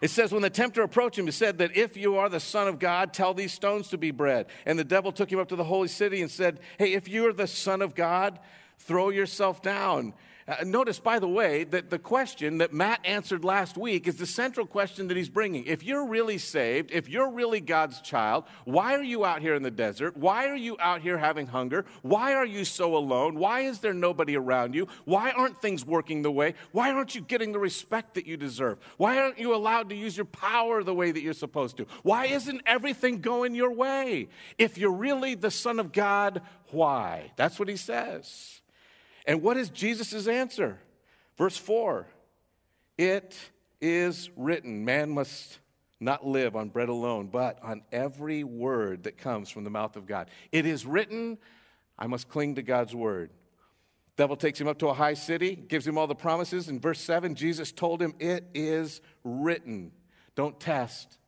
It says, when the tempter approached him, he said that if you are the Son of God, tell these stones to be bread. And the devil took him up to the holy city and said, Hey, if you're the Son of God, throw yourself down. Uh, notice, by the way, that the question that Matt answered last week is the central question that he's bringing. If you're really saved, if you're really God's child, why are you out here in the desert? Why are you out here having hunger? Why are you so alone? Why is there nobody around you? Why aren't things working the way? Why aren't you getting the respect that you deserve? Why aren't you allowed to use your power the way that you're supposed to? Why isn't everything going your way? If you're really the Son of God, why? That's what he says. And what is Jesus' answer? Verse 4 It is written, man must not live on bread alone, but on every word that comes from the mouth of God. It is written, I must cling to God's word. Devil takes him up to a high city, gives him all the promises. In verse 7, Jesus told him, It is written. Don't test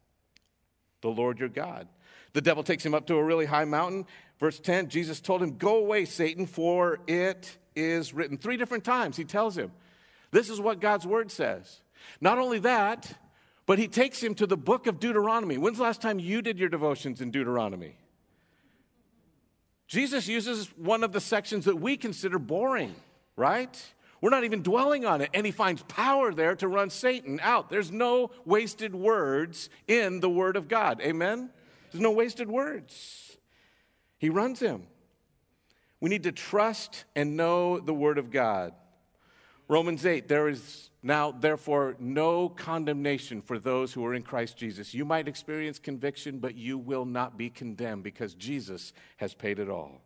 the Lord your God. The devil takes him up to a really high mountain. Verse 10, Jesus told him, Go away, Satan, for it is written. Three different times he tells him, This is what God's word says. Not only that, but he takes him to the book of Deuteronomy. When's the last time you did your devotions in Deuteronomy? Jesus uses one of the sections that we consider boring, right? We're not even dwelling on it. And he finds power there to run Satan out. There's no wasted words in the Word of God. Amen? There's no wasted words. He runs him. We need to trust and know the Word of God. Romans 8, there is now, therefore, no condemnation for those who are in Christ Jesus. You might experience conviction, but you will not be condemned because Jesus has paid it all.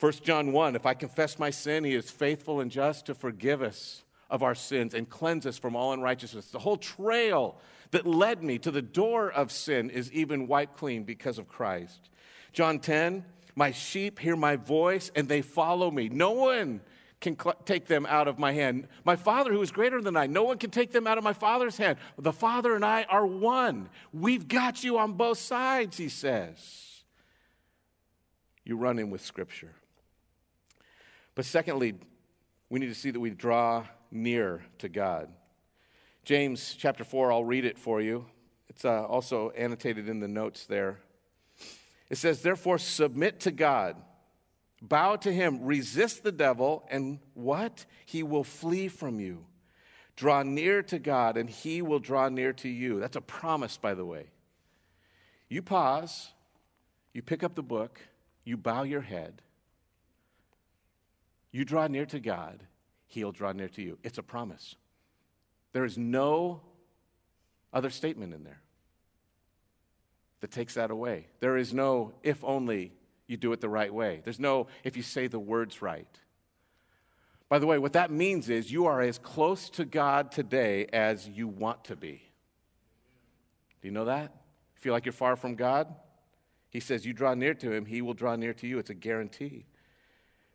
1 John 1 If I confess my sin, he is faithful and just to forgive us of our sins and cleanse us from all unrighteousness. The whole trail that led me to the door of sin is even wiped clean because of Christ. John 10 My sheep hear my voice and they follow me. No one can cl- take them out of my hand. My Father, who is greater than I, no one can take them out of my Father's hand. The Father and I are one. We've got you on both sides, he says. You run in with Scripture. But secondly, we need to see that we draw near to God. James chapter 4, I'll read it for you. It's uh, also annotated in the notes there. It says, Therefore, submit to God, bow to him, resist the devil, and what? He will flee from you. Draw near to God, and he will draw near to you. That's a promise, by the way. You pause, you pick up the book, you bow your head, you draw near to God, he'll draw near to you. It's a promise. There is no other statement in there that takes that away. There is no if only you do it the right way. There's no if you say the words right. By the way, what that means is you are as close to God today as you want to be. Do you know that? Feel like you're far from God? He says, You draw near to him, he will draw near to you. It's a guarantee.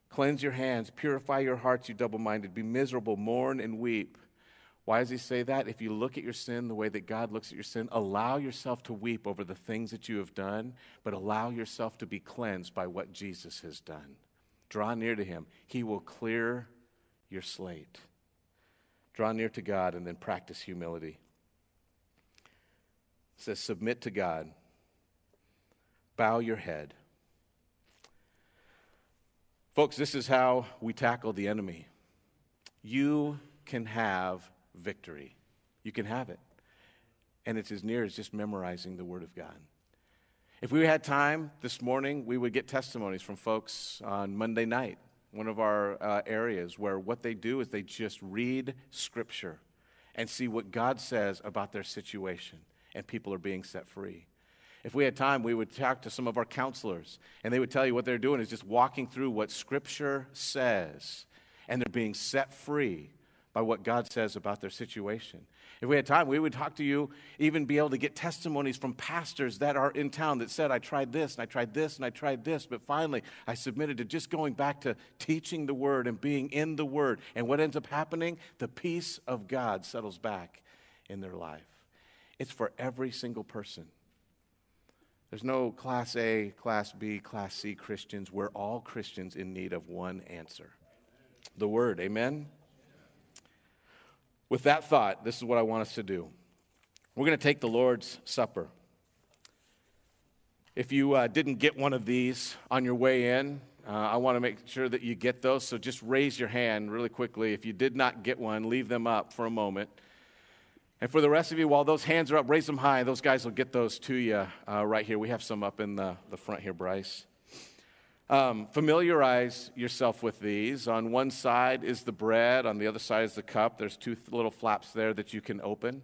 Cleanse your hands, purify your hearts, you double minded. Be miserable, mourn and weep. Why does he say that? If you look at your sin the way that God looks at your sin, allow yourself to weep over the things that you have done, but allow yourself to be cleansed by what Jesus has done. Draw near to him, he will clear your slate. Draw near to God and then practice humility. It says, Submit to God, bow your head. Folks, this is how we tackle the enemy. You can have victory. You can have it. And it's as near as just memorizing the Word of God. If we had time this morning, we would get testimonies from folks on Monday night, one of our uh, areas, where what they do is they just read Scripture and see what God says about their situation, and people are being set free. If we had time, we would talk to some of our counselors, and they would tell you what they're doing is just walking through what Scripture says, and they're being set free by what God says about their situation. If we had time, we would talk to you, even be able to get testimonies from pastors that are in town that said, I tried this and I tried this and I tried this, but finally I submitted to just going back to teaching the word and being in the word. And what ends up happening? The peace of God settles back in their life. It's for every single person. There's no class A, class B, class C Christians. We're all Christians in need of one answer the word. Amen? With that thought, this is what I want us to do. We're going to take the Lord's Supper. If you uh, didn't get one of these on your way in, uh, I want to make sure that you get those. So just raise your hand really quickly. If you did not get one, leave them up for a moment. And for the rest of you, while those hands are up, raise them high. Those guys will get those to you uh, right here. We have some up in the, the front here, Bryce. Um, familiarize yourself with these. On one side is the bread, on the other side is the cup. There's two little flaps there that you can open.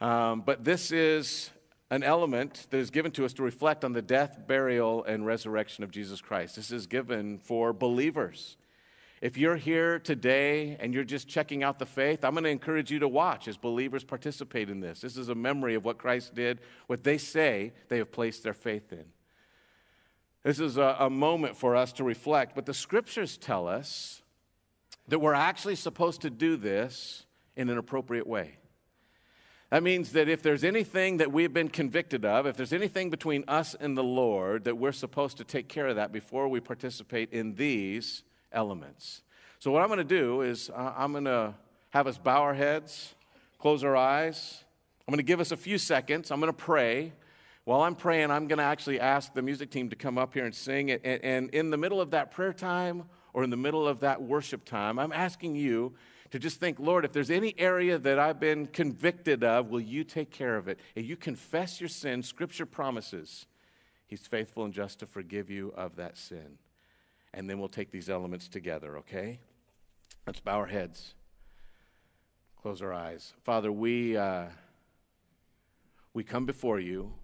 Um, but this is an element that is given to us to reflect on the death, burial, and resurrection of Jesus Christ. This is given for believers. If you're here today and you're just checking out the faith, I'm going to encourage you to watch as believers participate in this. This is a memory of what Christ did, what they say they have placed their faith in. This is a, a moment for us to reflect, but the scriptures tell us that we're actually supposed to do this in an appropriate way. That means that if there's anything that we've been convicted of, if there's anything between us and the Lord, that we're supposed to take care of that before we participate in these elements. So, what I'm going to do is uh, I'm going to have us bow our heads, close our eyes. I'm going to give us a few seconds. I'm going to pray. While I'm praying, I'm going to actually ask the music team to come up here and sing. And, and in the middle of that prayer time or in the middle of that worship time, I'm asking you to just think, Lord, if there's any area that I've been convicted of, will you take care of it? And you confess your sin, Scripture promises He's faithful and just to forgive you of that sin. And then we'll take these elements together, okay? Let's bow our heads, close our eyes. Father, we, uh, we come before you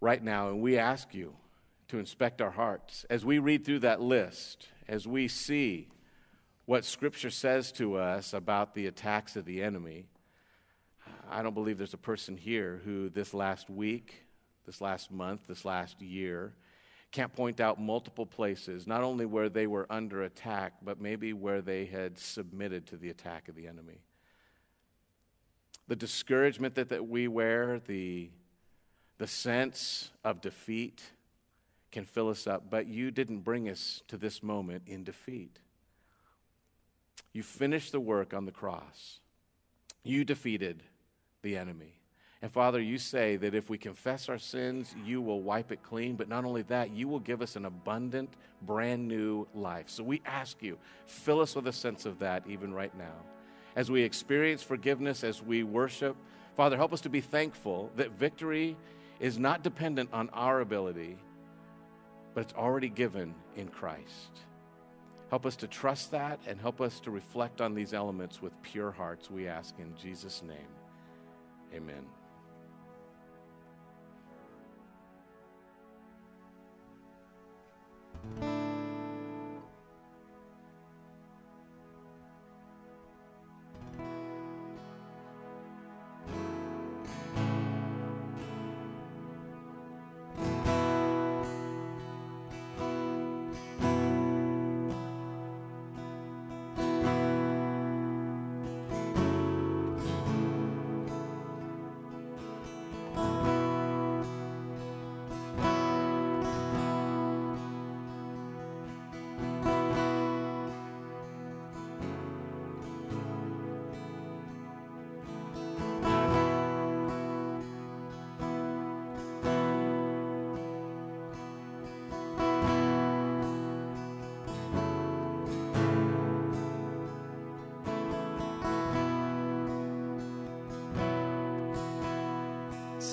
right now, and we ask you to inspect our hearts. As we read through that list, as we see what Scripture says to us about the attacks of the enemy, I don't believe there's a person here who this last week, this last month, this last year, can't point out multiple places, not only where they were under attack, but maybe where they had submitted to the attack of the enemy. The discouragement that, that we wear, the, the sense of defeat can fill us up, but you didn't bring us to this moment in defeat. You finished the work on the cross. You defeated the enemy. And Father, you say that if we confess our sins, you will wipe it clean. But not only that, you will give us an abundant, brand new life. So we ask you, fill us with a sense of that even right now. As we experience forgiveness, as we worship, Father, help us to be thankful that victory is not dependent on our ability, but it's already given in Christ. Help us to trust that and help us to reflect on these elements with pure hearts, we ask in Jesus' name. Amen.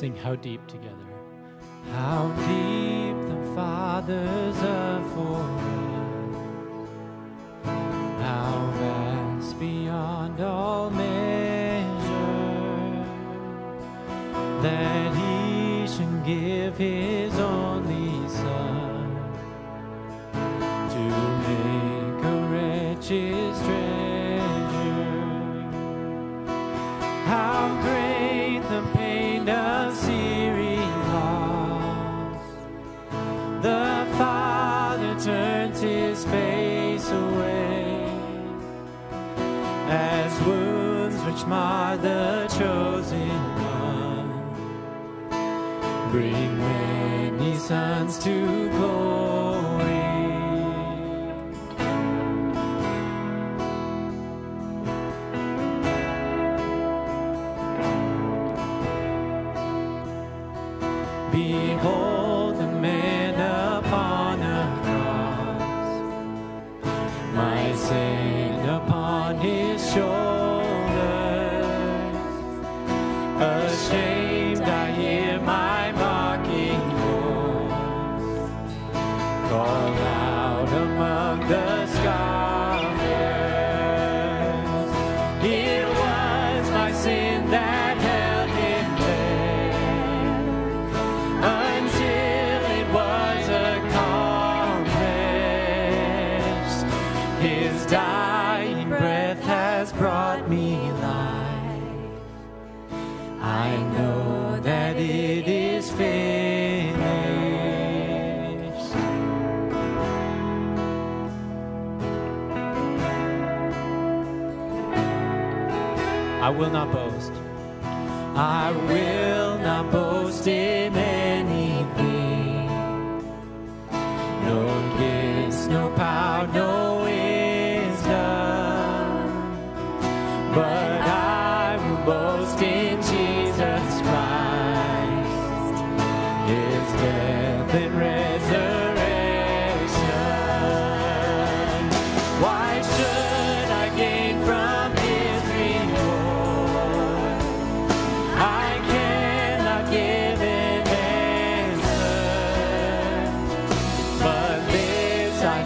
Sing How Deep together. How deep the Father's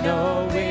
know with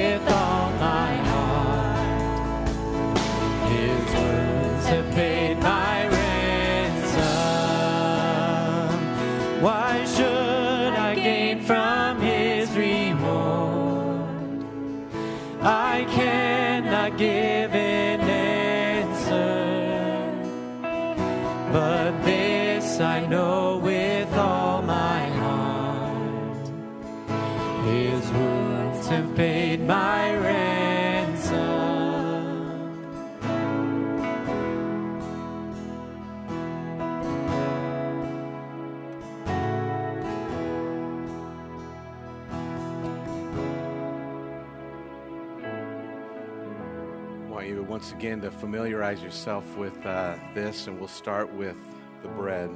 again to familiarize yourself with uh, this, and we'll start with the bread.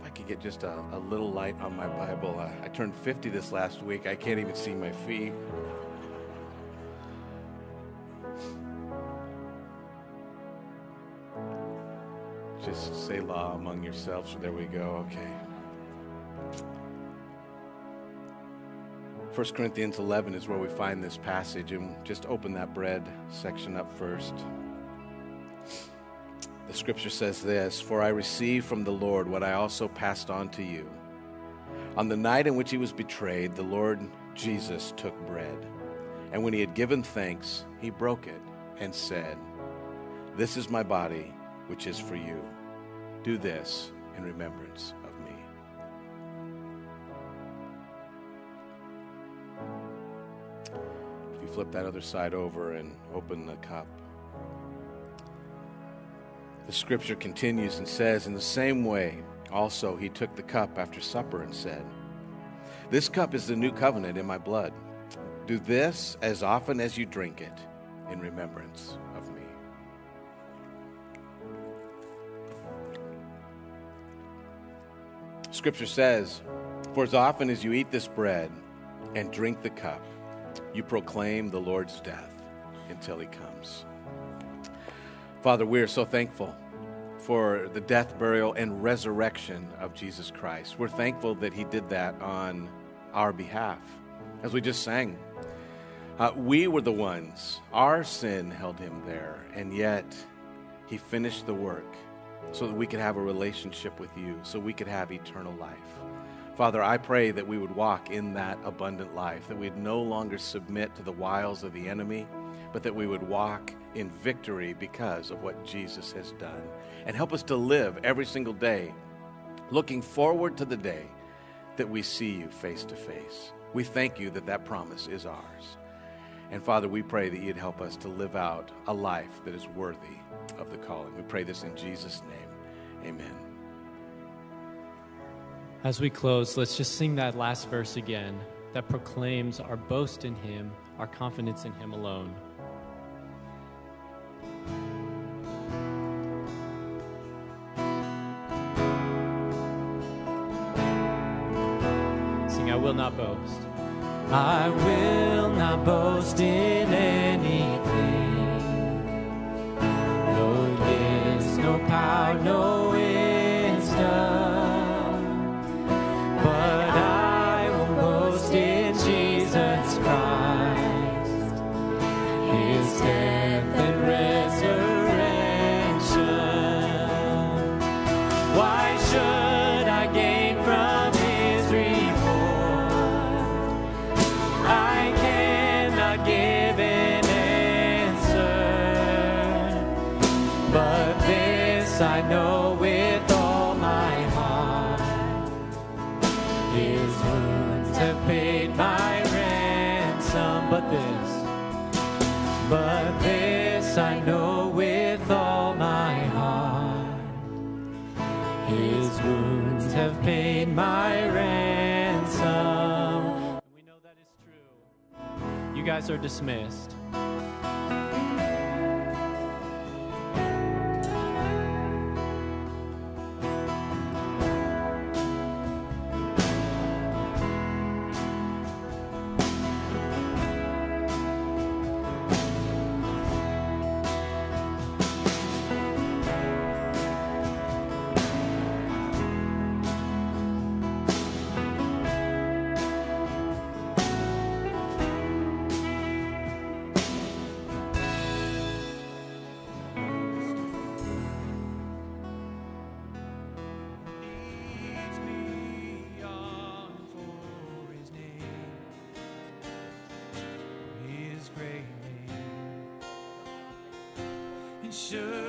If I could get just a, a little light on my Bible. Uh, I turned 50 this last week. I can't even see my feet. Just say law among yourselves. There we go. Okay. 1 Corinthians 11 is where we find this passage, and just open that bread section up first. The scripture says this For I received from the Lord what I also passed on to you. On the night in which he was betrayed, the Lord Jesus took bread, and when he had given thanks, he broke it and said, This is my body, which is for you. Do this in remembrance flip that other side over and open the cup, the scripture continues and says, In the same way, also he took the cup after supper and said, This cup is the new covenant in my blood. Do this as often as you drink it in remembrance of me. Scripture says, For as often as you eat this bread and drink the cup, you proclaim the Lord's death until he comes. Father, we are so thankful for the death, burial, and resurrection of Jesus Christ. We're thankful that he did that on our behalf. As we just sang, uh, we were the ones, our sin held him there, and yet he finished the work so that we could have a relationship with you, so we could have eternal life. Father, I pray that we would walk in that abundant life, that we'd no longer submit to the wiles of the enemy, but that we would walk in victory because of what Jesus has done. And help us to live every single day looking forward to the day that we see you face to face. We thank you that that promise is ours. And Father, we pray that you'd help us to live out a life that is worthy of the calling. We pray this in Jesus' name. Amen. As we close, let's just sing that last verse again that proclaims our boast in Him, our confidence in Him alone. Sing, I will not boast. I will not boast in anything. No gifts, no power, no guys are dismissed. Great